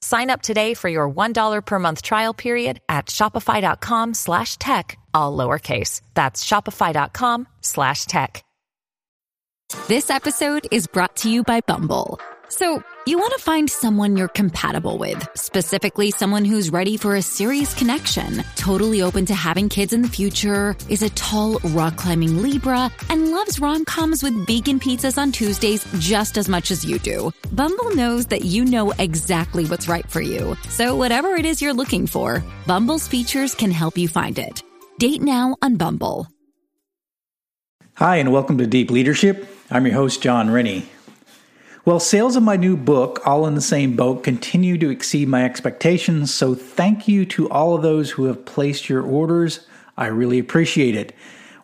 Sign up today for your $1 per month trial period at shopify.com slash tech, all lowercase. That's shopify.com slash tech. This episode is brought to you by Bumble. So, you want to find someone you're compatible with, specifically someone who's ready for a serious connection, totally open to having kids in the future, is a tall, rock climbing Libra, and loves rom coms with vegan pizzas on Tuesdays just as much as you do. Bumble knows that you know exactly what's right for you. So, whatever it is you're looking for, Bumble's features can help you find it. Date now on Bumble. Hi, and welcome to Deep Leadership. I'm your host, John Rennie. Well, sales of my new book, All in the Same Boat, continue to exceed my expectations, so thank you to all of those who have placed your orders. I really appreciate it.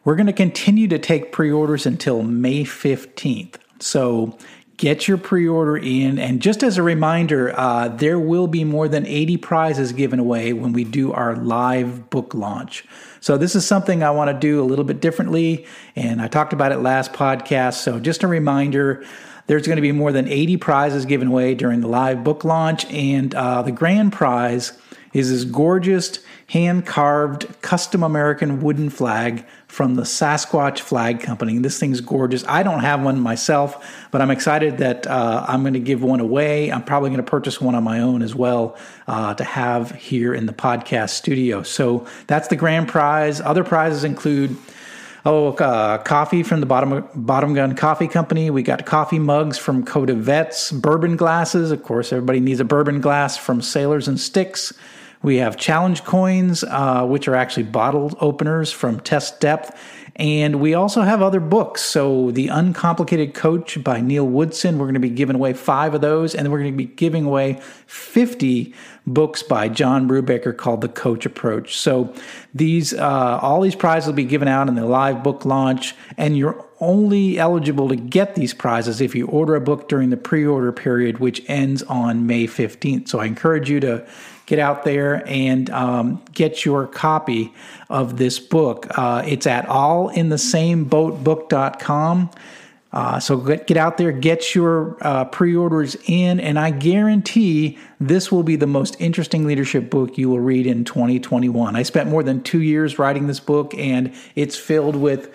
We're going to continue to take pre orders until May 15th. So get your pre order in. And just as a reminder, uh, there will be more than 80 prizes given away when we do our live book launch. So this is something I want to do a little bit differently. And I talked about it last podcast. So just a reminder. There's going to be more than 80 prizes given away during the live book launch, and uh, the grand prize is this gorgeous hand carved custom American wooden flag from the Sasquatch Flag Company. This thing's gorgeous. I don't have one myself, but I'm excited that uh, I'm going to give one away. I'm probably going to purchase one on my own as well uh, to have here in the podcast studio. So that's the grand prize. Other prizes include Oh, uh, coffee from the bottom bottom gun coffee company. We got coffee mugs from Coda Vets, bourbon glasses. Of course, everybody needs a bourbon glass from Sailors and Sticks. We have challenge coins, uh, which are actually bottle openers from Test Depth. And we also have other books. So, The Uncomplicated Coach by Neil Woodson, we're going to be giving away five of those. And we're going to be giving away 50 books by John Brubaker called The Coach Approach. So, these, uh, all these prizes will be given out in the live book launch. And you're only eligible to get these prizes if you order a book during the pre order period, which ends on May 15th. So, I encourage you to get out there and um, get your copy of this book. Uh, it's at allinthesameboatbook.com. Uh, so get, get out there, get your uh, pre orders in, and I guarantee this will be the most interesting leadership book you will read in 2021. I spent more than two years writing this book, and it's filled with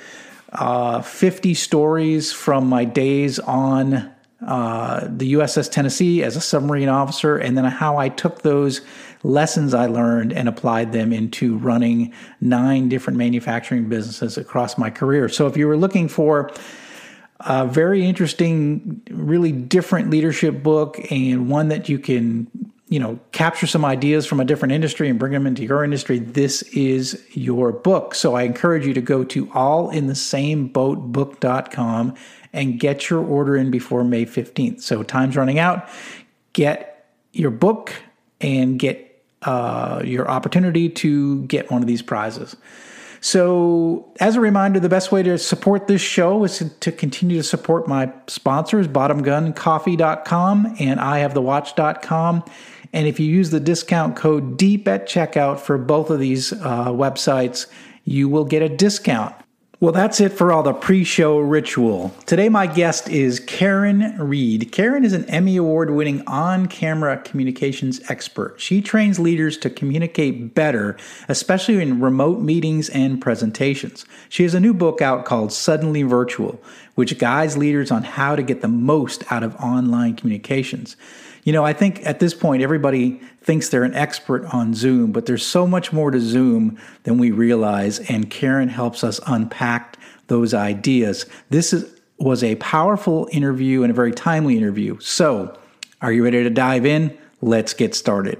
uh, 50 stories from my days on uh, the USS Tennessee as a submarine officer, and then how I took those lessons I learned and applied them into running nine different manufacturing businesses across my career. So if you were looking for a very interesting, really different leadership book and one that you can you know capture some ideas from a different industry and bring them into your industry this is your book so i encourage you to go to allinthesameboatbook.com and get your order in before May 15th. So time's running out. Get your book and get uh, your opportunity to get one of these prizes. So, as a reminder, the best way to support this show is to, continue to support my sponsors, bottomguncoffee.com and ihavethewatch.com. And if you use the discount code DEEP at checkout for both of these uh, websites, you will get a discount. Well, that's it for all the pre show ritual. Today, my guest is Karen Reed. Karen is an Emmy Award winning on camera communications expert. She trains leaders to communicate better, especially in remote meetings and presentations. She has a new book out called Suddenly Virtual, which guides leaders on how to get the most out of online communications. You know, I think at this point, everybody thinks they're an expert on Zoom, but there's so much more to Zoom than we realize, and Karen helps us unpack those ideas. This is, was a powerful interview and a very timely interview. So, are you ready to dive in? Let's get started.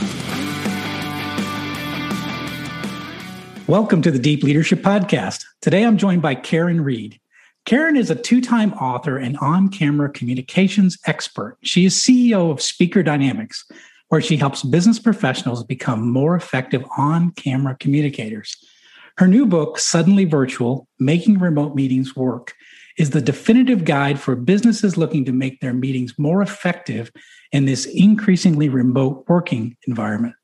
Welcome to the Deep Leadership Podcast. Today I'm joined by Karen Reed. Karen is a two time author and on camera communications expert. She is CEO of Speaker Dynamics, where she helps business professionals become more effective on camera communicators. Her new book, Suddenly Virtual Making Remote Meetings Work, is the definitive guide for businesses looking to make their meetings more effective in this increasingly remote working environment.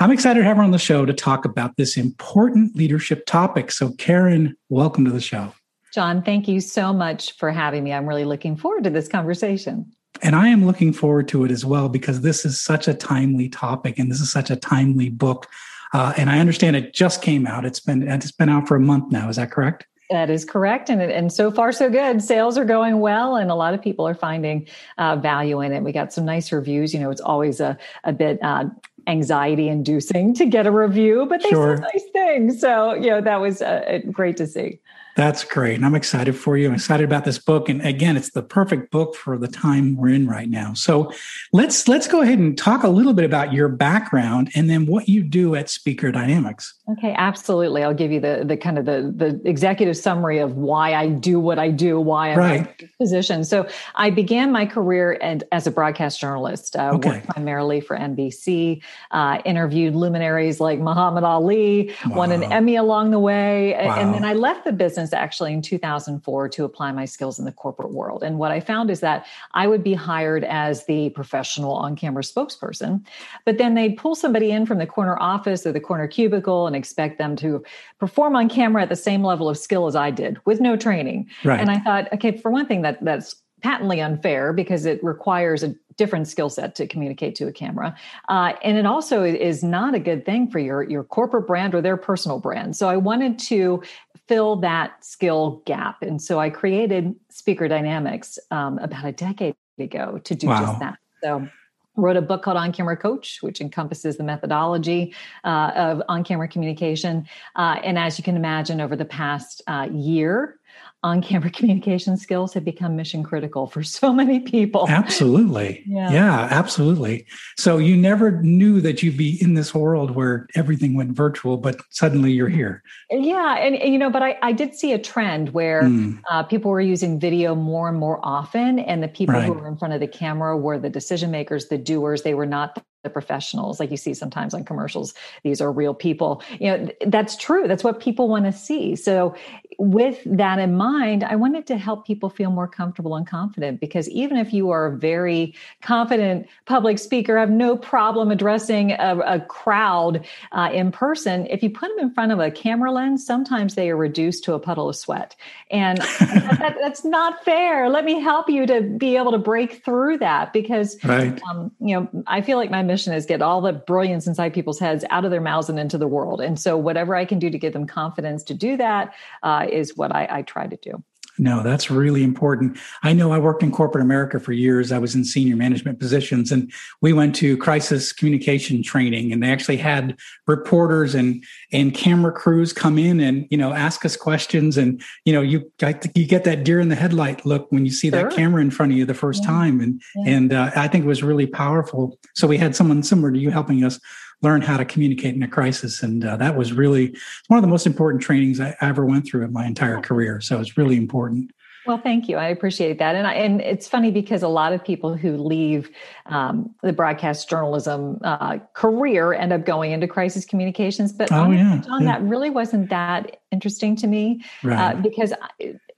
I'm excited to have her on the show to talk about this important leadership topic. So, Karen, welcome to the show. John, thank you so much for having me. I'm really looking forward to this conversation. And I am looking forward to it as well because this is such a timely topic and this is such a timely book. Uh, and I understand it just came out. It's been it's been out for a month now. Is that correct? That is correct, and and so far so good. Sales are going well, and a lot of people are finding uh, value in it. We got some nice reviews. You know, it's always a a bit uh, anxiety inducing to get a review, but they sure. said nice things. So, you know, that was uh, great to see. That's great. And I'm excited for you. I'm excited about this book. And again, it's the perfect book for the time we're in right now. So let's let's go ahead and talk a little bit about your background and then what you do at Speaker Dynamics. Okay, absolutely. I'll give you the the kind of the the executive summary of why I do what I do, why I'm right. in position. So I began my career and as a broadcast journalist. Uh, okay. Worked primarily for NBC. Uh, interviewed luminaries like Muhammad Ali. Wow. Won an Emmy along the way, wow. and then I left the business actually in 2004 to apply my skills in the corporate world. And what I found is that I would be hired as the professional on camera spokesperson, but then they'd pull somebody in from the corner office or the corner cubicle and expect them to perform on camera at the same level of skill as I did with no training. Right. And I thought, okay, for one thing, that that's patently unfair because it requires a different skill set to communicate to a camera uh, and it also is not a good thing for your your corporate brand or their personal brand so i wanted to fill that skill gap. And so I created Speaker Dynamics um, about a decade ago to do wow. just that. So wrote a book called on camera coach which encompasses the methodology uh, of on camera communication. Uh, and as you can imagine over the past uh, year on camera communication skills have become mission critical for so many people. Absolutely. Yeah. yeah. absolutely. So you never knew that you'd be in this world where everything went virtual, but suddenly you're here. Yeah. And, and you know, but I, I did see a trend where mm. uh, people were using video more and more often. And the people right. who were in front of the camera were the decision makers, the doers. They were not the professionals like you see sometimes on commercials these are real people. You know that's true. That's what people want to see. So with that in mind i wanted to help people feel more comfortable and confident because even if you are a very confident public speaker have no problem addressing a, a crowd uh, in person. If you put them in front of a camera lens sometimes they are reduced to a puddle of sweat. And that, that's not fair. Let me help you to be able to break through that because right. um, you know i feel like my mission is get all the brilliance inside people's heads out of their mouths and into the world. And so, whatever I can do to give them confidence to do that uh, is what I, I try to do. No, that's really important. I know I worked in corporate America for years. I was in senior management positions and we went to crisis communication training and they actually had reporters and and camera crews come in and, you know, ask us questions and, you know, you you get that deer in the headlight look when you see sure. that camera in front of you the first yeah. time and yeah. and uh, I think it was really powerful. So we had someone similar to you helping us learn how to communicate in a crisis. And uh, that was really one of the most important trainings I ever went through in my entire career. So it's really important. Well, thank you. I appreciate that, and I, and it's funny because a lot of people who leave um, the broadcast journalism uh, career end up going into crisis communications. But oh, honestly, yeah, John, yeah. that really wasn't that interesting to me uh, right. uh, because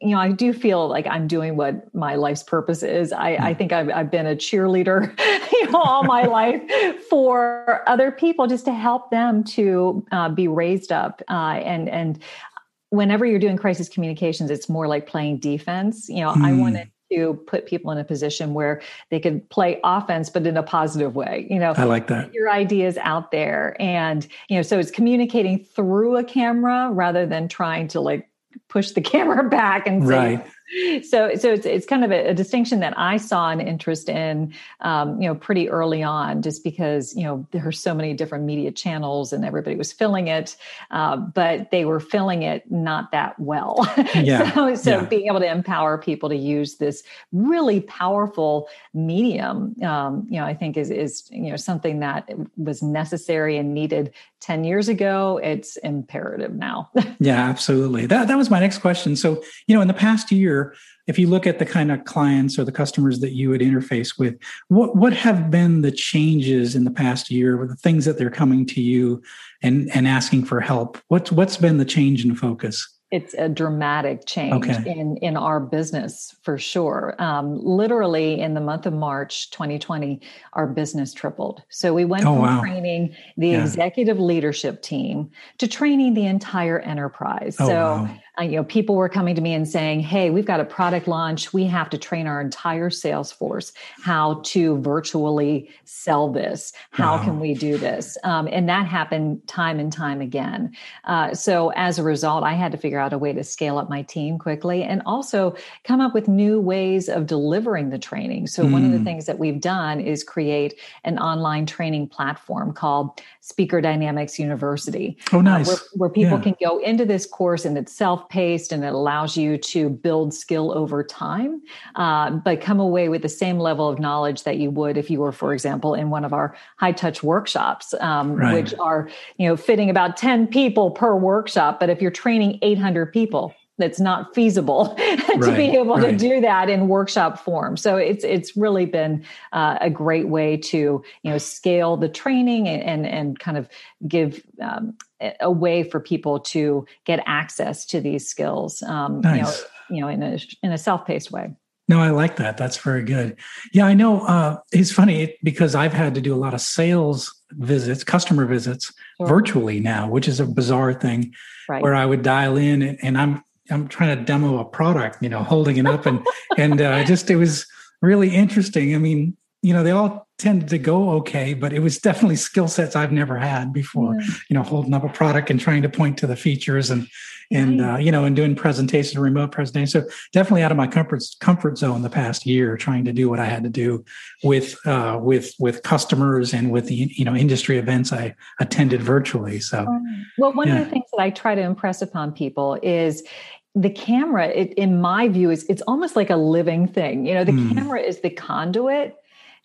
you know I do feel like I'm doing what my life's purpose is. I, I hmm. think I've, I've been a cheerleader, you know, all my life for other people, just to help them to uh, be raised up uh, and and whenever you're doing crisis communications, it's more like playing defense. You know, mm. I hmm. wanted to put people in a position where they could play offense, but in a positive way. You know, I like that. Your ideas out there. And, you know, so it's communicating through a camera rather than trying to like push the camera back and say, right so so it's it's kind of a, a, distinction that I saw an interest in, um, you know, pretty early on, just because you know there are so many different media channels and everybody was filling it, uh, but they were filling it not that well. Yeah. so so yeah. being able to empower people to use this really powerful medium, um, you know, I think is is you know something that was necessary and needed ten years ago. It's imperative now. yeah, absolutely. That that was my next question. So you know, in the past year if you look at the kind of clients or the customers that you would interface with, what what have been the changes in the past year with the things that they're coming to you and and asking for help? What's what's been the change in focus? it's a dramatic change okay. in in our business for sure. Um, literally, in the month of March 2020, our business tripled. So we went oh, from wow. training the yeah. executive leadership team to training the entire enterprise. Oh, so. Wow. Uh, you know, people were coming to me and saying, "Hey, we've got a product launch. We have to train our entire sales force how to virtually sell this. How wow. can we do this?" Um, and that happened time and time again. Uh, so as a result, I had to figure out a way to scale up my team quickly and also come up with new ways of delivering the training. So mm. one of the things that we've done is create an online training platform called Speaker Dynamics University. Oh, nice. Uh, where, where, people yeah. can go into this course and it's self paced and it allows you to build skill over time, uh, but come away with the same level of knowledge that you would if you were, for example, in one of our high touch workshops, um, right. which are, you know, fitting about 10 people per workshop. But if you're training 800 people, that's not feasible to right, be able right. to do that in workshop form. So it's it's really been uh, a great way to you know scale the training and and, and kind of give um, a way for people to get access to these skills. Um, nice. You know, you know, in a in a self paced way. No, I like that. That's very good. Yeah, I know. Uh, it's funny because I've had to do a lot of sales visits, customer visits sure. virtually now, which is a bizarre thing. Right. Where I would dial in and, and I'm I'm trying to demo a product, you know, holding it up and and uh, just it was really interesting. I mean, you know, they all tended to go okay, but it was definitely skill sets I've never had before. Yeah. You know, holding up a product and trying to point to the features and and uh, you know and doing presentations, remote presentations. So definitely out of my comfort comfort zone the past year, trying to do what I had to do with uh, with with customers and with the you know industry events I attended virtually. So, well, one yeah. of the things that I try to impress upon people is the camera it, in my view is it's almost like a living thing you know the mm. camera is the conduit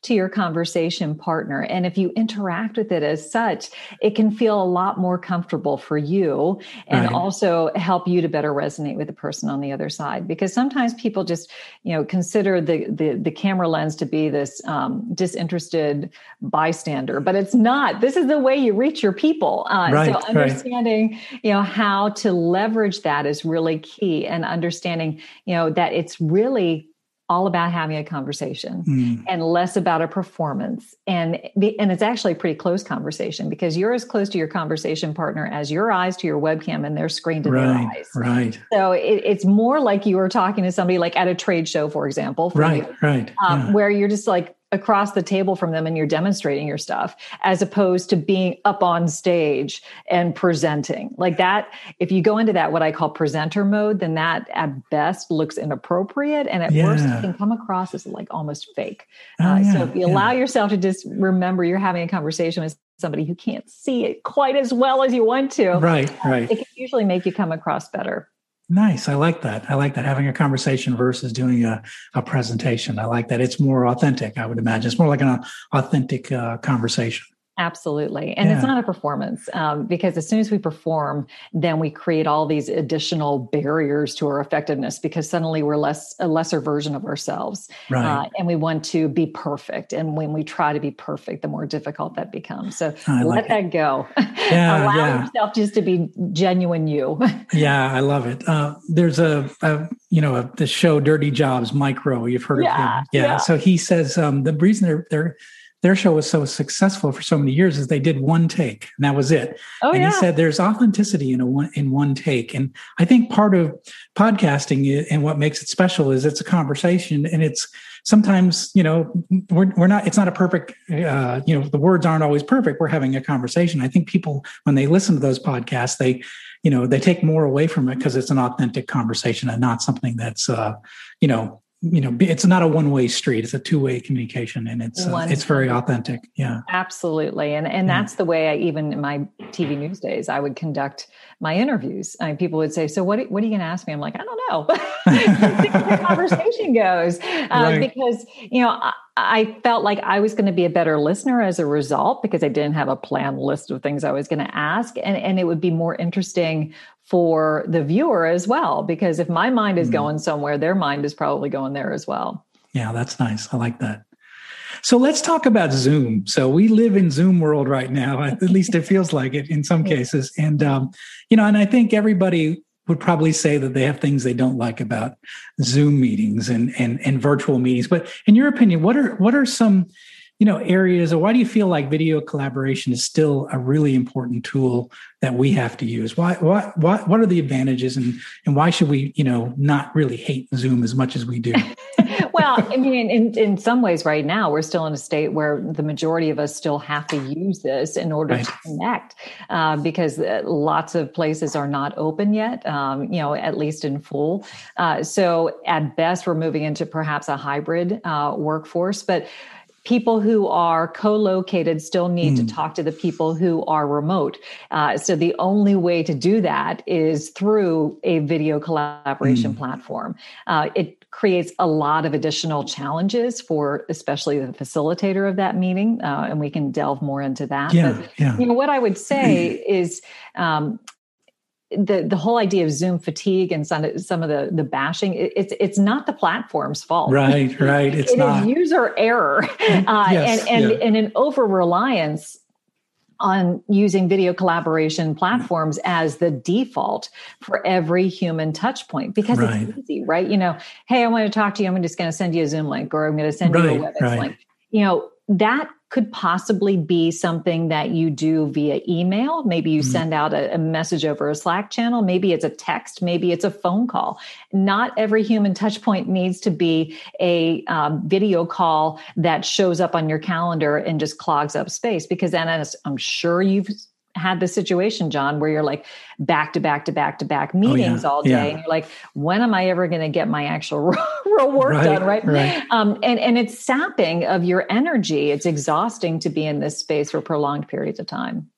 to your conversation partner. And if you interact with it as such, it can feel a lot more comfortable for you and right. also help you to better resonate with the person on the other side. Because sometimes people just, you know, consider the the, the camera lens to be this um, disinterested bystander, but it's not. This is the way you reach your people. Uh, right, so understanding, right. you know, how to leverage that is really key and understanding, you know, that it's really all about having a conversation mm. and less about a performance and and it's actually a pretty close conversation because you're as close to your conversation partner as your eyes to your webcam and their screen to right, their eyes right so it, it's more like you were talking to somebody like at a trade show for example for right you, right um, yeah. where you're just like across the table from them and you're demonstrating your stuff as opposed to being up on stage and presenting. Like that if you go into that what i call presenter mode then that at best looks inappropriate and at yeah. worst it can come across as like almost fake. Oh, uh, yeah, so if you yeah. allow yourself to just remember you're having a conversation with somebody who can't see it quite as well as you want to right right. it can usually make you come across better Nice. I like that. I like that. Having a conversation versus doing a, a presentation. I like that. It's more authentic, I would imagine. It's more like an authentic uh, conversation. Absolutely. And Yeah. it's not a performance um, because as soon as we perform, then we create all these additional barriers to our effectiveness because suddenly we're less a lesser version of ourselves. Right. Uh, and we want to be perfect. And when we try to be perfect, the more difficult that becomes. So I let like that go. Yeah, Allow yeah. yourself just to be genuine you. Yeah, I love it. Uh, there's a, a you know, a, the show Dirty Jobs, Mike Rowe, You've heard of him. Yeah. yeah. So he says um, the reason they're they're their show was so successful for so many years is they did one take and that was it. Oh, and yeah. he said there's authenticity in a one in one take. And I think part of podcasting and what makes it special is it's a conversation and it's sometimes you know we're, we're not it's not a perfect uh, you know the words aren't always perfect we're having a conversation i think people when they listen to those podcasts they you know they take more away from it because it's an authentic conversation and not something that's uh, you know you know it's not a one way street it's a two way communication and it's uh, it's very authentic yeah absolutely and and yeah. that's the way i even in my tv news days i would conduct my interviews I mean, people would say so what, what are you going to ask me i'm like i don't know the conversation goes uh, right. because you know I, I felt like I was going to be a better listener as a result because I didn't have a planned list of things I was going to ask. And, and it would be more interesting for the viewer as well, because if my mind is mm. going somewhere, their mind is probably going there as well. Yeah, that's nice. I like that. So let's talk about Zoom. So we live in Zoom world right now. At least it feels like it in some cases. And um, you know, and I think everybody would probably say that they have things they don't like about Zoom meetings and and and virtual meetings. But in your opinion, what are what are some you know areas or why do you feel like video collaboration is still a really important tool that we have to use? Why what what what are the advantages and and why should we you know not really hate zoom as much as we do? Well i mean in in some ways right now we're still in a state where the majority of us still have to use this in order right. to connect uh, because uh, lots of places are not open yet um, you know at least in full. Uh, so at best we're moving into perhaps a hybrid uh, workforce but people who are co-located still need mm. to hmm. talk to the people who are remote uh, so the only way to do that is through a video collaboration mm. platform uh, it creates a lot of additional challenges for especially the facilitator of that meeting uh, and we can delve more into that yeah, but yeah. you know what i would say is um, the the whole idea of Zoom fatigue and some some of the the bashing it's it's not the platform's fault. Right, right. It's it not. user error, uh, yes, and and yeah. and an over reliance on using video collaboration platforms as the default for every human touch point because right. it's easy, right? You know, hey, I want to talk to you. I'm just going to send you a Zoom link or I'm going to send right, you a WebEx right. link. You know, that could possibly be something that you do via email. Maybe you mm-hmm. send out a, a, message over a Slack channel. Maybe it's a text. Maybe it's a phone call. Not every human touch point needs to be a um, video call that shows up on your calendar and just clogs up space because then I'm sure you've had the situation, John, where you're like back to back to back to back meetings oh, yeah. all day, yeah. and you're like, when am I ever going to get my actual real work right, done? Right. right. Um, and and it's sapping of your energy. It's exhausting to be in this space for prolonged periods of time.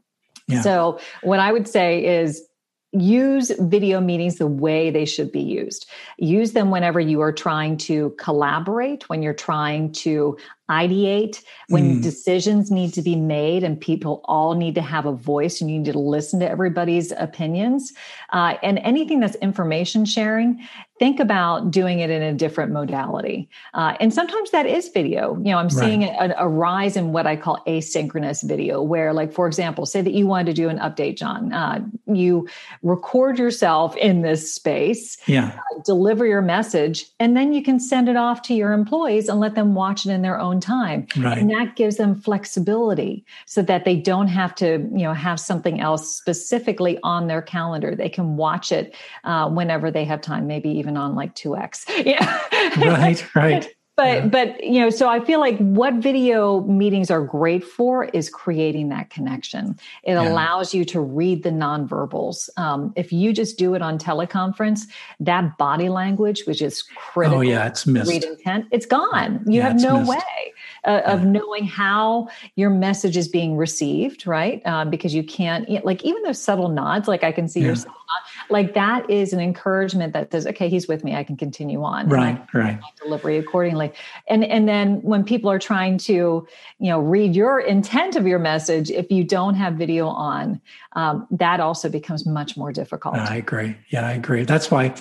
Yeah. So what I would say is use video meetings the way they should be used. Use them whenever you are trying to collaborate, when you're trying to ideate, when mm. decisions need to be made and people all need to have a voice and you need to listen to everybody's opinions. Uh, and anything that's information sharing, think about doing it in a different modality. Uh, and sometimes that is video. You know, I'm right. seeing a, a, rise in what I call asynchronous video, where, like, for example, say that you wanted to do an update, John. Uh, you record yourself in this space, yeah. Uh, deliver your message, and then you can send it off to your employees and let them watch it in their own own time. Right. And that gives them flexibility so that they don't have to, you know, have something else specifically on their calendar. They can watch it uh, whenever they have time, maybe even on like 2X. Yeah. right, right but yeah. but you know so i feel like what video meetings are great for is creating that connection. It yeah. allows you to read the nonverbals. Um, if you just do it on teleconference that body language which is critical oh yeah it's missed. read intent it's gone. You yeah, have no missed. way uh, of knowing how your message is being received right? Um, because you can't like even those subtle nods like i can see your like that is an encouragement that says okay he's with me i can continue on. Right right. delivery accordingly and and then when people are trying to you know read your intent of your message if you don't have video on um, that also becomes much more difficult. I agree. Yeah i agree. That's why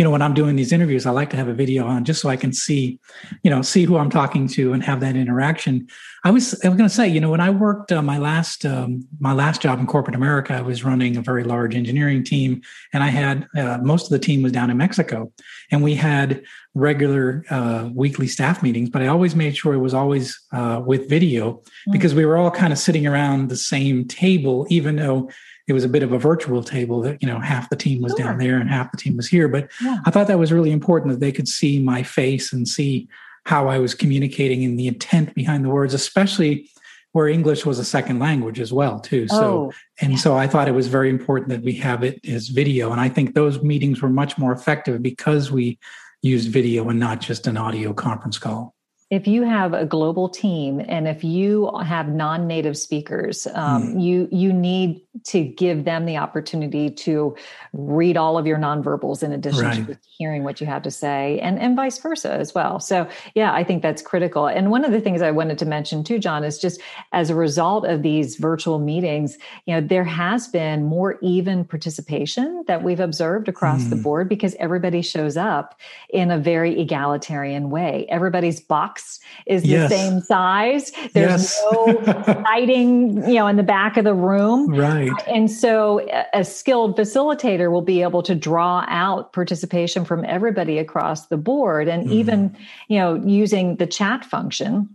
you know, when I'm doing these interviews, I like to have a video on just so I can see, you know, see who I'm talking to and have that interaction. I was I was going to say, you know, when I worked uh, my last um, my last job in corporate America, I was running a very large engineering team, and I had uh, most of the team was down in Mexico, and we had regular uh, weekly staff meetings. But I always made sure it was always uh, with video mm-hmm. because we were all kind of sitting around the same table, even though it was a bit of a virtual table that you know half the team was sure. down there and half the team was here but yeah. i thought that was really important that they could see my face and see how I was communicating and the intent behind the words, especially where English was a second language as well, too. So, oh, and yeah. so I thought it was very important that we have it as video. And I think those meetings were much more effective because we used video and not just an audio conference call if you have a global team and if you have non-native speakers um, mm. you you need to give them the opportunity to read all of your nonverbals in addition right. to hearing what you have to say and and vice versa as well so yeah i think that's critical and one of the things i wanted to mention too john is just as a result of these virtual meetings you know there has been more even participation that we've observed across mm. the board because everybody shows up in a very egalitarian way everybody's box box is yes. the same size. There's yes. no lighting, you know, in the back of the room. Right. And so a skilled facilitator will be able to draw out participation from everybody across the board and mm. even, you know, using the chat function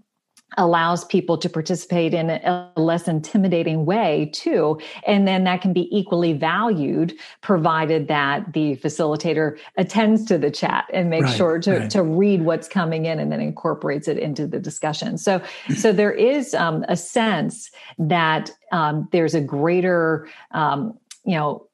allows people to participate in a less intimidating way too. And then that can be equally valued provided that the facilitator attends to the chat and makes right, sure to, right. to read what's coming in and then incorporates it into the discussion. So so there is um, a sense that um, there's a greater um, you know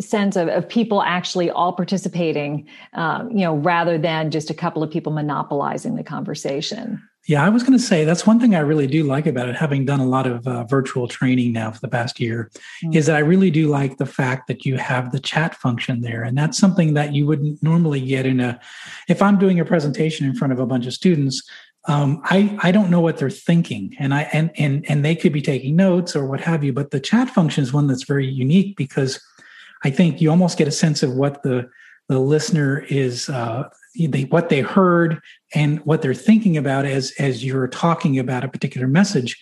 sense of, of people actually all participating um, you know rather than just a couple of people monopolizing the conversation yeah, I was going to say that's one thing I really do like about it, having done a lot of uh, virtual training now for the past year, mm-hmm. is that I really do like the fact that you have the chat function there. And that's something that you wouldn't normally get in a, if I'm doing a presentation in front of a bunch of students, um, I, I don't know what they're thinking and I, and, and, and they could be taking notes or what have you, but the chat function is one that's very unique because I think you almost get a sense of what the, the listener is uh, they, what they heard and what they're thinking about as as you're talking about a particular message.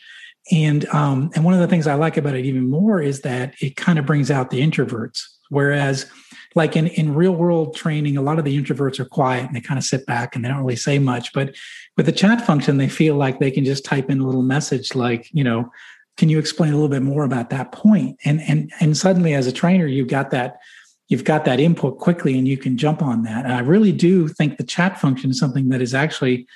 And um, and one of the things I like about it even more is that it kind of brings out the introverts. Whereas, like in in real world training, a lot of the introverts are quiet and they kind of sit back and they don't really say much. But with the chat function, they feel like they can just type in a little message like, you know, can you explain a little bit more about that point? And and and suddenly, as a trainer, you've got that you've got that input quickly and you can jump on that. And I really do think the chat function is something that is actually,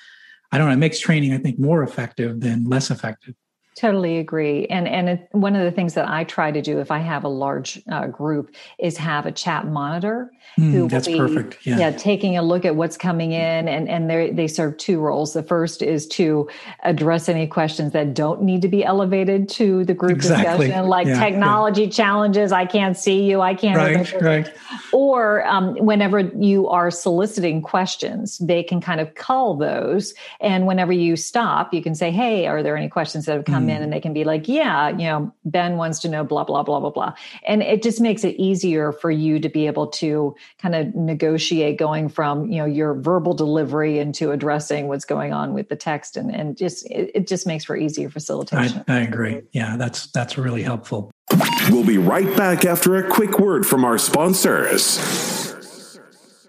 I don't know, makes training, I think, more effective than less effective. Totally agree. And and it, one of the things that I try to do if I have a large uh, group is have a chat monitor mm, who that's be, perfect. Yeah. yeah, taking a look at what's coming in, and and they they serve two roles. The first is to address any questions that don't need to be elevated to the group exactly. discussion, like yeah, technology yeah. challenges. I can't see you. I can't. Right, right. Or um, whenever you are soliciting questions, they can kind of cull those, and whenever you stop, you can say, "Hey, are there any questions that have come?" mm. In and they can be like, yeah, you know, Ben wants to know blah, blah, blah, blah, blah. And it just makes it easier for you to be able to kind of negotiate going from, you know, your verbal delivery into addressing what's going on with the text. And, and just, it, it just makes for easier facilitation. I, I agree. Yeah, that's, that's really helpful. We'll be right back after a quick word from our sponsors.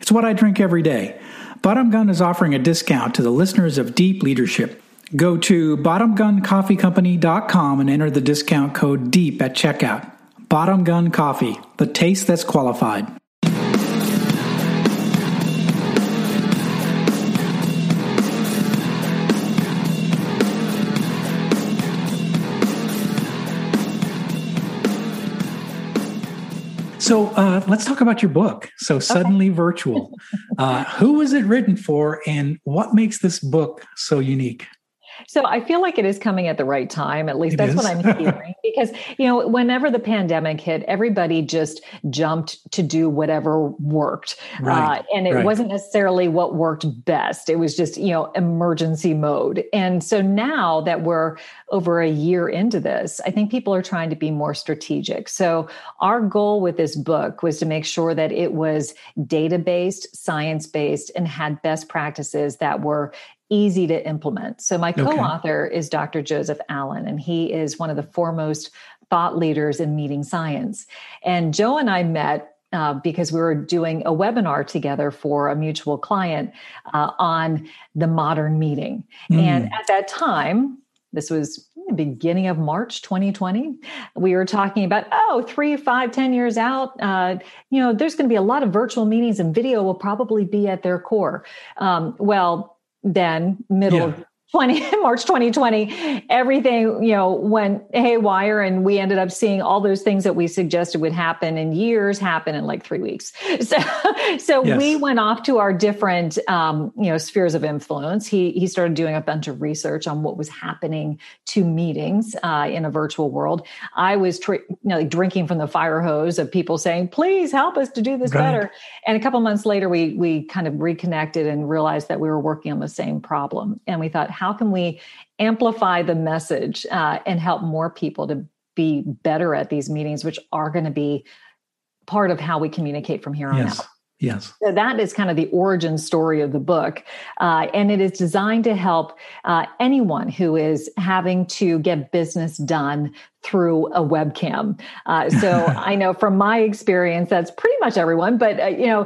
It's what I drink every day. Bottom Gun is offering a discount to the listeners of Deep Leadership. Go to bottomguncoffeecompany.com and enter the discount code DEEP at checkout. Bottom Gun Coffee, the taste that's qualified. So uh, let's talk about your book. So suddenly okay. virtual. Uh, who was it written for, and what makes this book so unique? So I feel like it is coming at the right time. At least it that's is. what I'm hearing. because, you know, whenever the pandemic hit, everybody just jumped to do whatever worked. Right. Uh, and it right. wasn't necessarily what worked best. It was just, you know, emergency mode. And so now that we're over a year into this, I think people are trying to be more strategic. So our goal with this book was to make sure that it was data based, science based, and had best practices that were easy to implement. So my co-author okay. is Dr. Joseph Allen, and he is one of the foremost thought leaders in meeting science. And Joe and I met uh, because we were doing a webinar together for a mutual client uh, on the modern meeting. Mm. And at that time, this was beginning of March 2020, we were talking about, oh, three, five, ten years out, uh, you know, there's going to be a lot of virtual meetings and video will probably be at their core. Um, well, then middle yeah. Of 20 March 2020, everything, you know, went haywire and we ended up seeing all those things that we suggested would happen in years happen in like three weeks. So, so yes. we went off to our different, um, you know, spheres of influence. He, he started doing a bunch of research on what was happening to meetings uh, in a virtual world. I was tr- you know, like drinking from the fire hose of people saying, please help us to do this right. better. And a couple months later, we, we kind of reconnected and realized that we were working on the same problem. And we thought, how can we amplify the message uh, and help more people to be better at these meetings, which are going to be part of how we communicate from here on yes. out. Yes. So that is kind of the origin story of the book. Uh, and it is designed to help uh, anyone who is having to get business done through a webcam. Uh, so I know from my experience, that's pretty much everyone, but uh, you know,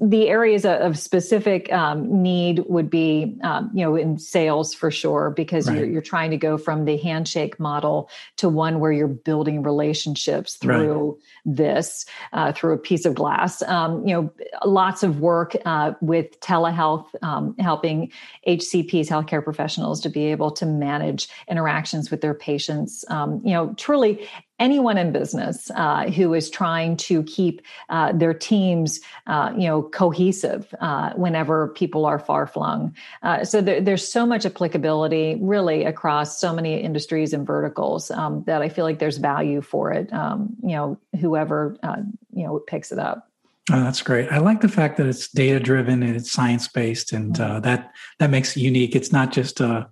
the areas of specific um, need would be, um, you know, in sales for sure, because right. you're, you're, trying to go from the handshake model to one where you're building relationships through right. this, uh, through a piece of glass. Um, you know, lots of work uh, with telehealth, um, helping HCPs, healthcare professionals, to be able to manage interactions with their patients um, you know, truly anyone in business uh, who is trying to keep uh, their teams, uh, you know, cohesive uh, whenever people are far flung. Uh, so there, there's so much applicability, really, across so many industries and verticals um, that I feel like there's value for it. Um, you know, whoever uh, you know picks it up. Oh, that's great. I like the fact that it's data driven and it's science based, and mm-hmm. that that makes it unique. It's not just a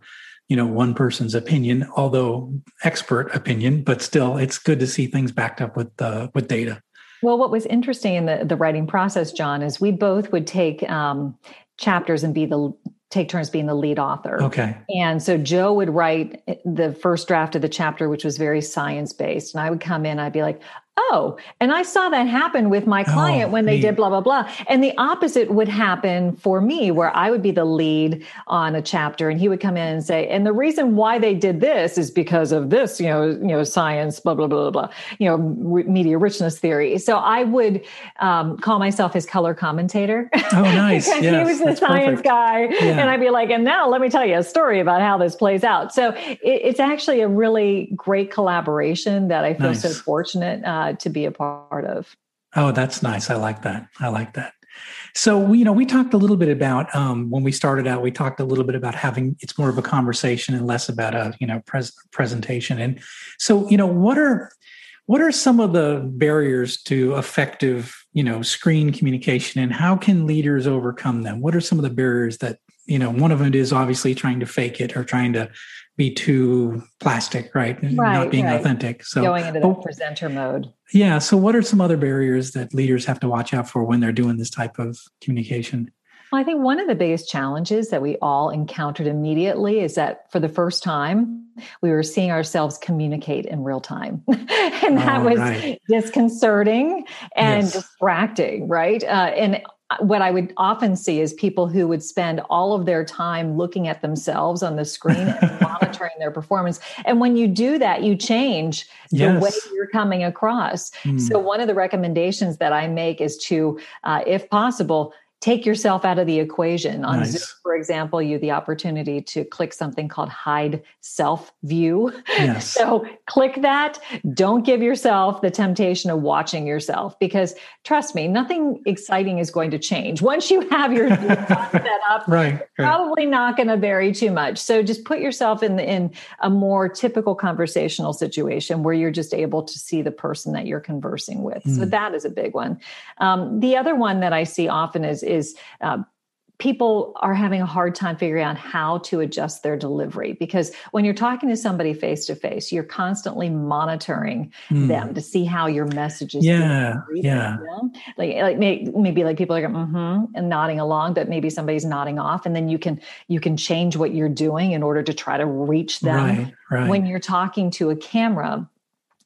you know one person's opinion although expert opinion but still it's good to see things backed up with uh, with data. Well what was interesting in the, the writing process john is we both would take um, chapters and be the take turns being the lead author. Okay. And so joe would write the first draft of the chapter which was very science based and i would come in i'd be like oh, and I saw that happen with my client oh, when they did blah, blah, blah. And the opposite would happen for me, where I would be the lead on a chapter and he would come in and say, and the reason why they did this is because of this, you know, you know, science, blah, blah, blah, blah, you know, media richness theory. So I would um, call myself his color commentator. Oh, nice. because yes, he was the science perfect. guy. Yeah. And I'd be like, and now let me tell you a story about how this plays out. So it, it's actually a really great collaboration that I feel nice. so fortunate uh, uh, to be a part of. Oh, that's nice. I like that. I like that. So, you know, we talked a little bit about um, when we started out. We talked a little bit about having it's more of a conversation and less about a you know pres- presentation. And so, you know, what are what are some of the barriers to effective you know screen communication, and how can leaders overcome them? What are some of the barriers that you know? One of them is obviously trying to fake it or trying to be too plastic, right? right Not being right. authentic. So going into that presenter mode. Yeah. So what are some other barriers that leaders have to watch out for when they're doing this type of communication? I think one of the biggest challenges that we all encountered immediately is that for the first time, we were seeing ourselves communicate in real time. and that oh, was right. disconcerting and yes. distracting, right? Uh, and what I would often see is people who would spend all of their time looking at themselves on the screen and monitoring their performance. And when you do that, you change yes. the way you're coming across. Mm. So, one of the recommendations that I make is to, uh, if possible, take yourself out of the equation. On nice. Zoom, for example, you the opportunity to click something called hide self view. Yes. so click that. Don't give yourself the temptation of watching yourself because trust me, nothing exciting is going to change. Once you have your set up, right, right. probably not going to vary too much. So just put yourself in the, in a more typical conversational situation where you're just able to see the person that you're conversing with. Mm. So hmm. that is a big one. Um, the other one that I see often is is uh, people are having a hard time figuring out how to adjust their delivery because when you're talking to somebody face to face you're constantly monitoring mm. them to see how your message is yeah yeah like, like maybe like people are going mm-hmm and nodding along but maybe somebody's nodding off and then you can you can change what you're doing in order to try to reach them right, right. when you're talking to a camera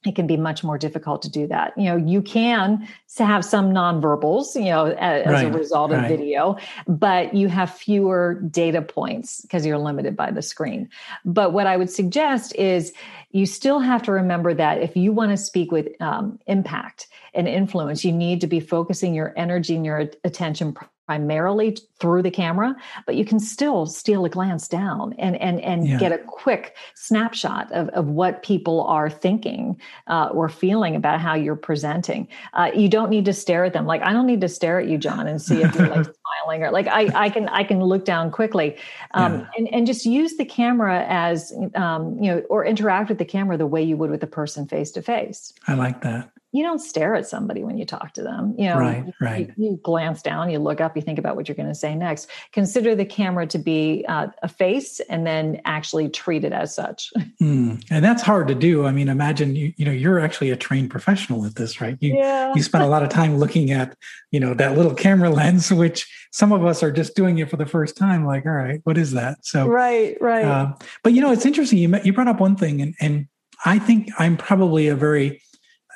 it can be much more difficult to do that. You know, you can have some nonverbals, you know, as, right, a result of right. video, but you have fewer data points because you're limited by the screen. But what I would suggest is you still have to remember that if you want to speak with um, impact and influence, you need to be focusing your energy and your attention primarily through the camera, but you can still steal a glance down and and and yeah. get a quick snapshot of, of what people are thinking uh, or feeling about how you're presenting. Uh, you don't need to stare at them. Like I don't need to stare at you, John, and see if you're like smiling or like I I can I can look down quickly um, yeah. and and just use the camera as um, you know or interact with the camera the way you would with a person face to face. I like that you don't stare at somebody when you talk to them. You know, right, right. You, you glance down, you look up, you think about what you're going to say next. Consider the camera to be uh, a face, and then actually treat it as such. Mm. And that's hard to do. I mean, imagine you. You know, you're actually a trained professional at this, right? You yeah. you spend a lot of time looking at you know that little camera lens, which some of us are just doing it for the first time. Like, all right, what is that? So right, right. Uh, but you know, it's interesting. You you brought up one thing, and and I think I'm probably a very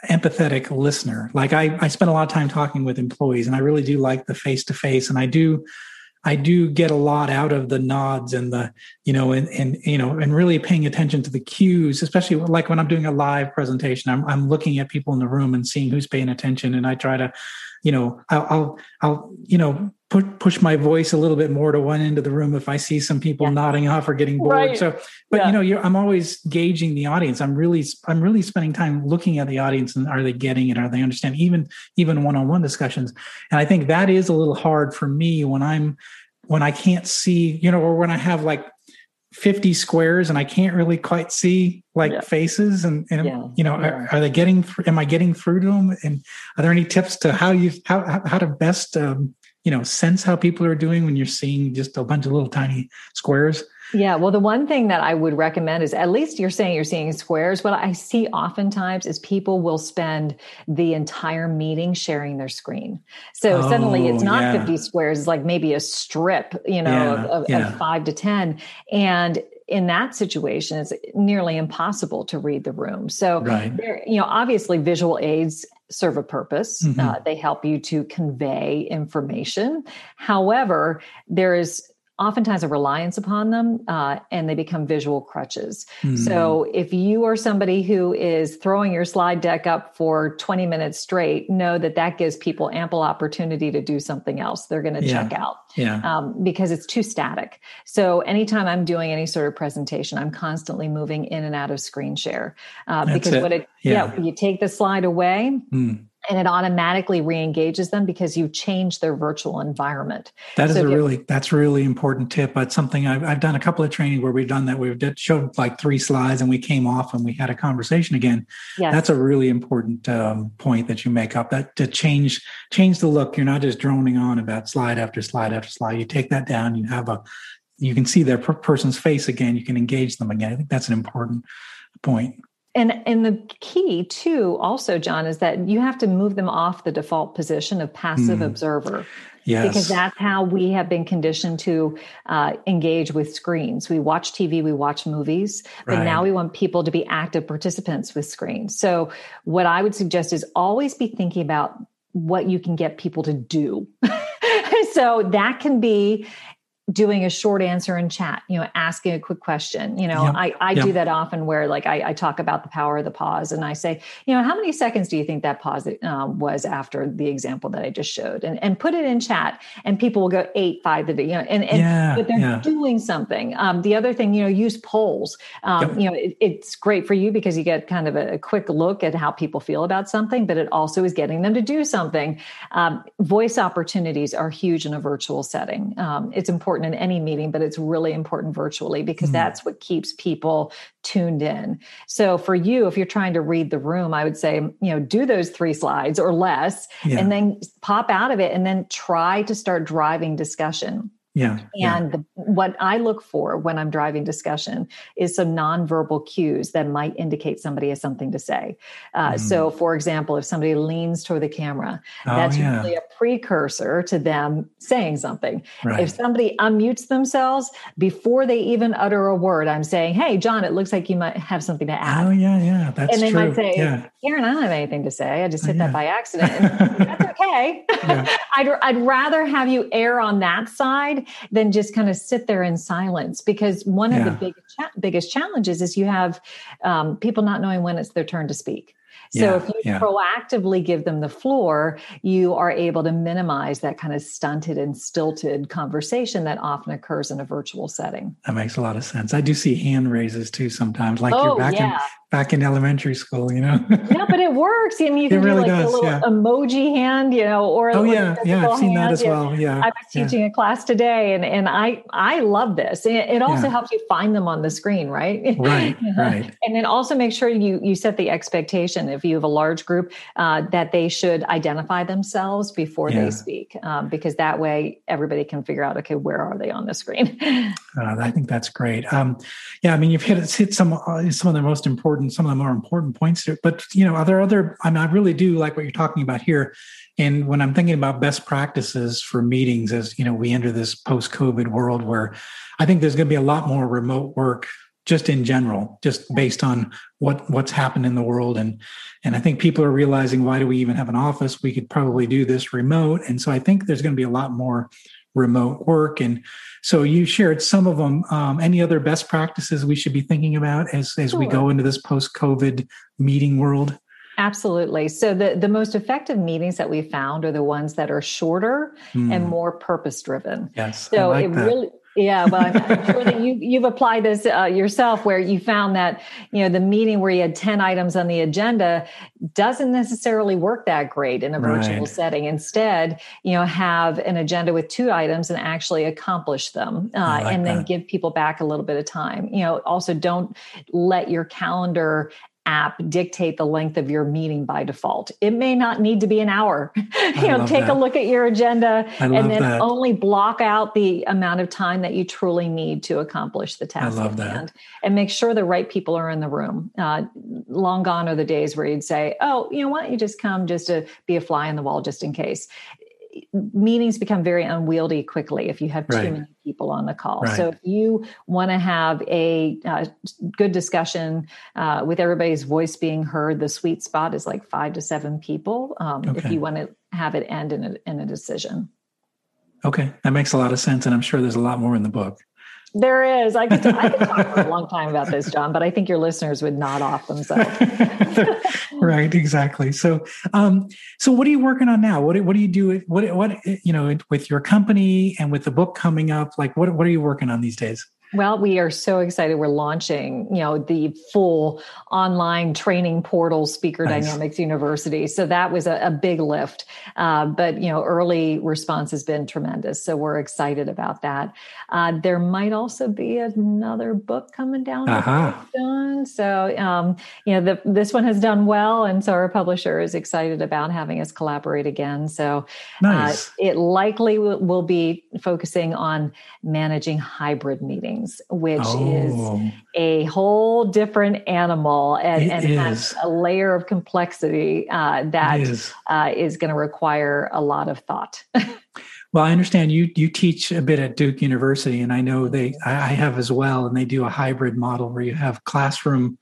empathetic listener. Like I, I spend a lot of time talking with employees and I really do like the face to face and I do I do get a lot out of the nods and the, you know, and, and, you know, and really paying attention to the cues, especially like when I'm doing a live presentation, I'm, I'm looking at people in the room and seeing who's paying attention. And I try to, you know, I'll, I'll, I'll you know, put, push my voice a little bit more to one end of the room if I see some people yeah. nodding off or getting bored. Right. So, but yeah. you know, I'm always gauging the audience. I'm really, I'm really spending time looking at the audience and are they getting it? Are they understanding? Even, even one-on-one discussions. And I think that is a little hard for me when I'm, when I can't see, you know, or when I have like 50 squares and I can't really quite see like yeah. faces and, and yeah. you know, yeah. are, are, they getting, am I getting through to them? And are there any tips to how you, how, how to best, um, you know, sense how people are doing when you're seeing just a bunch of little tiny squares? Yeah, well, the one thing that I would recommend is at least you're saying you're seeing squares. What I see oftentimes is people will spend the entire meeting sharing their screen. So oh, suddenly it's oh, not yeah. 50 squares, it's like maybe a strip, you know, yeah, of, of, yeah. of five to 10. And in that situation, it's nearly impossible to read the room. So, right. you know, obviously visual aids serve a purpose. Mm-hmm. Uh, they help you to convey information. However, there is oftentimes a reliance upon them uh, and they become visual crutches. Mm. So if you are somebody who is throwing your slide deck up for 20 minutes straight, know that that gives people ample opportunity to do something else. They're going to yeah. check out yeah. Um, because it's too static. So anytime I'm doing any sort of presentation, I'm constantly moving in and out of screen share uh, because it. what it, yeah. yeah. you take the slide away. Mm and it automatically re-engages them because you change their virtual environment. That is so a really that's a really important tip. But something I've, I've done a couple of training where we've done that. We've did, showed like three slides and we came off and we had a conversation again. Yes. That's a really important um, point that you make up. That to change change the look. You're not just droning on about slide after slide after slide. You take that down. You have a you can see their per- person's face again. You can engage them again. I think that's an important point. And and the key too also john is that you have to move them off the default position of passive mm. observer Yes. Because that's how we have been conditioned to uh, engage with screens. We watch TV, we watch movies, but right. now we want people to be active participants with screens. So, what I would suggest is always be thinking about what you can get people to do. so, that can be doing a short answer in chat you know asking a quick question you know yep. i, I yep. do that often where like I, I, talk about the power of the pause and i say you know how many seconds do you think that pause um, was after the example that i just showed and, and put it in chat and people will go eight five the you know and, and yeah, but they're yeah. doing something um, the other thing you know use polls um, yep. you know it, it's great for you because you get kind of a, a, quick look at how people feel about something but it also is getting them to do something um, voice opportunities are huge in a virtual setting um, it's important important in any meeting, but it's really important virtually because mm. that's what keeps people tuned in. So for you, if you're trying to read the room, I would say, you know, do those three slides or less yeah. and then pop out of it and then try to start driving discussion. Yeah. And yeah. what I look for when I'm driving discussion is some nonverbal cues that might indicate somebody has something to say. Uh, mm. So, for example, if somebody leans toward the camera, oh, that's yeah. usually a precursor to them saying something. Right. If somebody unmutes themselves before they even utter a word, I'm saying, "Hey, John, it looks like you might have something to add." Oh yeah, yeah, that's And they true. might say, yeah. "Karin, I don't have anything to say. I just hit oh, yeah. that by accident." that's okay. I'd I'd rather have you err on that side than just kind of sit there in silence because one of the big, biggest challenges is you have um, people not knowing when it's their turn to speak. So yeah, if you yeah. proactively give them the floor, you are able to minimize that kind of stunted and stilted conversation that often occurs in a virtual setting. That makes a lot of sense. I do see hand raises too sometimes, like oh, you're back yeah. in back in elementary school, you know. yeah, but it works. I mean, you can really do like does, a little yeah. emoji hand, you know, or oh yeah, yeah, I've seen hand. that as well. Yeah, I was teaching yeah. a class today, and and I I love this. And it also yeah. helps you find them on the screen, right? Right, right. And then also make sure you you set the expectation if you have a large group uh, that they should identify themselves before they speak, um, because that way everybody can figure out okay where are they on the screen. uh, I think that's great. Um, yeah, I mean you've hit hit some uh, some of the most important important, some of the more important points there. But you know, are there other? I mean, I really do like what you're talking about here. And when I'm thinking about best practices for meetings, as you know, we enter this post-COVID world where I think there's going to be a lot more remote work just in general, just based on what what's happened in the world. And and I think people are realizing why do we even have an office? We could probably do this remote. And so I think there's going to be a lot more remote work. And so you shared some of them. Um, any other best practices we should be thinking about as, as sure. we go into this post COVID meeting world? Absolutely. So the, the most effective meetings that we found are the ones that are shorter mm. and more purpose driven. Yes. So like it that. really yeah, well, I'm, I'm sure that you you've applied this uh, yourself, where you found that you know the meeting where you had ten items on the agenda doesn't necessarily work that great in a virtual right. setting. Instead, you know, have an agenda with two items and actually accomplish them, uh, like and then give people back a little bit of time. You know, also don't let your calendar app dictate the length of your meeting by default. It may not need to be an hour. you know, take that. a look at your agenda and then that. only block out the amount of time that you truly need to accomplish the task. I love that. Hand. And make sure the right people are in the room. Uh, long gone are the days where you'd say, "Oh, you know, why don't you just come just to be a fly in the wall just in case." Meetings become very unwieldy quickly if you have too right. many people on the call. Right. So if you want to have a uh, good discussion uh, with everybody's voice being heard, the sweet spot is like five to seven people. Um, okay. If you want to have it end in a, in a decision. Okay, that makes a lot of sense, and I'm sure there's a lot more in the book. There is. I could, t- I could talk for a long time about this, John, but I think your listeners would nod off themselves. right. Exactly. So, um, so what are you working on now? What, what do you do? What, what, you know, with your company and with the book coming up? Like, what, what are you working on these days? Well, we are so excited. We're launching, you know, the full online training portal, Speaker nice. Dynamics University. So that was a, a big lift, uh, but you know, early response has been tremendous. So we're excited about that. Uh, there might also be another book coming down. Uh-huh. So, um, you know, the, this one has done well, and so our publisher is excited about having us collaborate again. So, uh, nice. uh, it likely will, will be focusing on managing hybrid meetings which oh, is a whole different animal and, and has a layer of complexity uh, that is, uh, is going to require a lot of thought. Well, I understand you you teach a bit at Duke University, and I know they I have as well, and they do a hybrid model where you have classroom,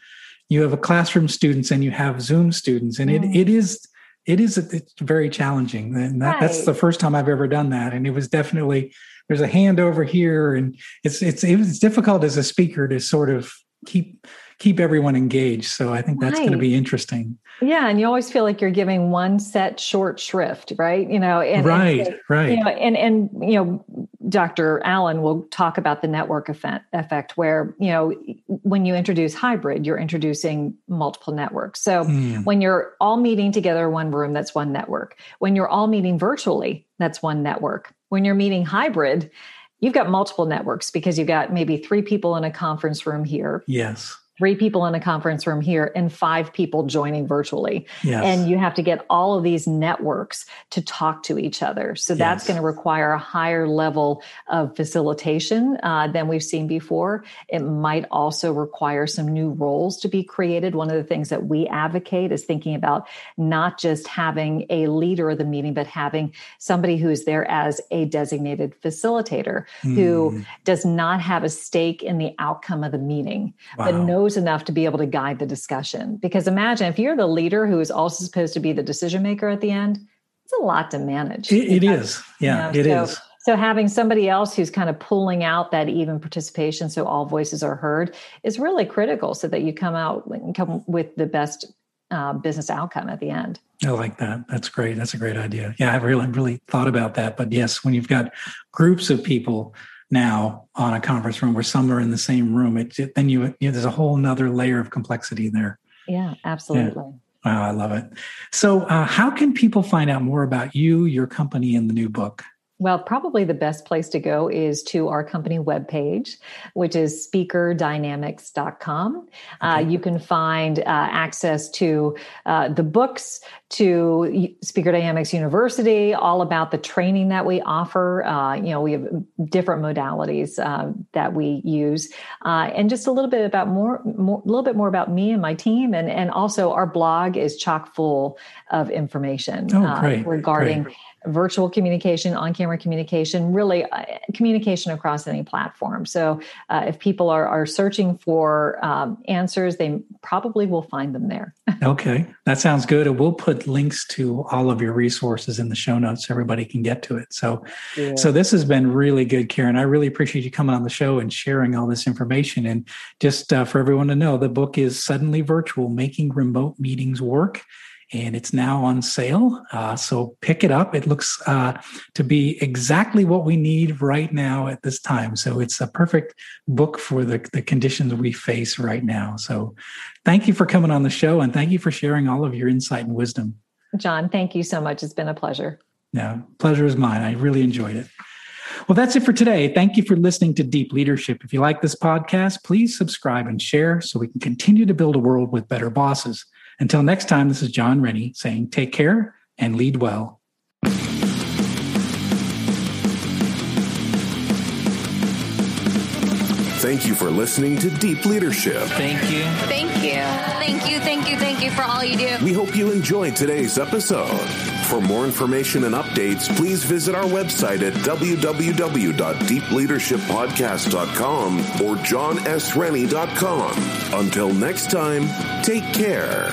you have a classroom students and you have Zoom students, and mm. it it is it is it's very challenging, and that, right. that's the first time I've ever done that, and it was definitely there's a hand over here, and it's it's it's difficult as a speaker to sort of keep keep everyone engaged. So I think that's right. going to be interesting. Yeah, and you always feel like you're giving one set short shrift, right? You know, and, right, and, right. You know, and and you know, Dr. Allen will talk about the network effect, effect, where you know when you introduce hybrid, you're introducing multiple networks. So mm. when you're all meeting together in one room, that's one network. When you're all meeting virtually, that's one network. When you're meeting hybrid, you've got multiple networks because you've got maybe three people in a conference room here. Yes three people in a conference room here and five people joining virtually. Yes. And you have to get all of these networks to talk to each other. So that's yes. going to require a higher level of facilitation uh, than we've seen before. It might also require some new roles to be created. One of the things that we advocate is thinking about not just having a leader of the meeting, but having somebody who is there as a designated facilitator mm. who hmm. does not have a stake in the outcome of the meeting, wow. but knows knows enough to be able to guide the discussion. Because imagine if you're the leader who is also supposed to be the decision maker at the end, it's a lot to manage. it, it is. Yeah, you know, it so, is. So having somebody else who's kind of pulling out that even participation so all voices are heard is really critical so that you come out and come with the best uh, business outcome at the end. I like that. That's great. That's a great idea. Yeah, I've really, really thought about that. But yes, when you've got groups of people now on a conference room where some are in the same room, it, it then you, you know, there's a whole nother layer of complexity there. Yeah, absolutely. Yeah. Wow, I love it. So, uh, how can people find out more about you, your company, and the new book? Well, probably the best place to go is to our company webpage, which is speakerdynamics.com. Uh, okay. Uh, you can find uh, access to uh, the books, to Speaker Dynamics University, all about the training that we offer. Uh, you know, we have different modalities uh, that we use, and just a little bit about more, more, a little bit more about me and my team, and and also our blog is chock full of information oh, great, regarding. Great virtual communication, on camera communication, really uh, communication across any platform. So uh, if people are, are searching for um, answers, they probably will find them there. Okay, that sounds good. And we'll put links to all of your resources in the show notes so everybody can get to it. So, yeah. so this has been really good, Karin. I really appreciate you coming on the show and sharing all this information. And just uh, for everyone to know, the book is Suddenly Virtual Making Remote Meetings Work and it's now on sale. Uh, so pick it up. It looks uh, to be exactly what we need right now at this time. So it's a perfect book for the, the conditions we face right now. So thank you for coming on the show and thank you for sharing all of your insight and wisdom. John, thank you so much. It's been a pleasure. Yeah, pleasure is mine. I really enjoyed it. Well, that's it for today. Thank you for listening to Deep Leadership. If you like this podcast, please subscribe and share so we can continue to build a world with better bosses. Until next time, this is John Rennie saying take care and lead well. Thank you for listening to Deep Leadership. Thank you. Thank you. Thank you, thank you, thank you for all you do. We hope you enjoyed today's episode. For more information and updates, please visit our website at www.deepleadershippodcast.com or johnsrennie.com. Until next time, take care.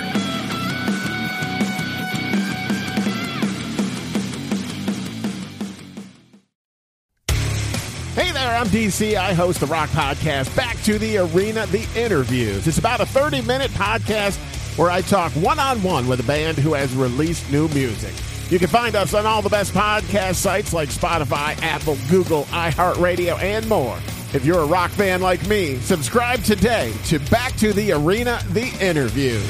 Hey there, I'm DC. I host the Rock Podcast, Back to the Arena, The Interviews. It's about a 30 minute podcast where I talk one on one with a band who has released new music. You can find us on all the best podcast sites like Spotify, Apple, Google, iHeartRadio, and more. If you're a rock fan like me, subscribe today to Back to the Arena, The Interviews.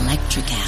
Electric.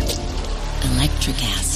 electric acid.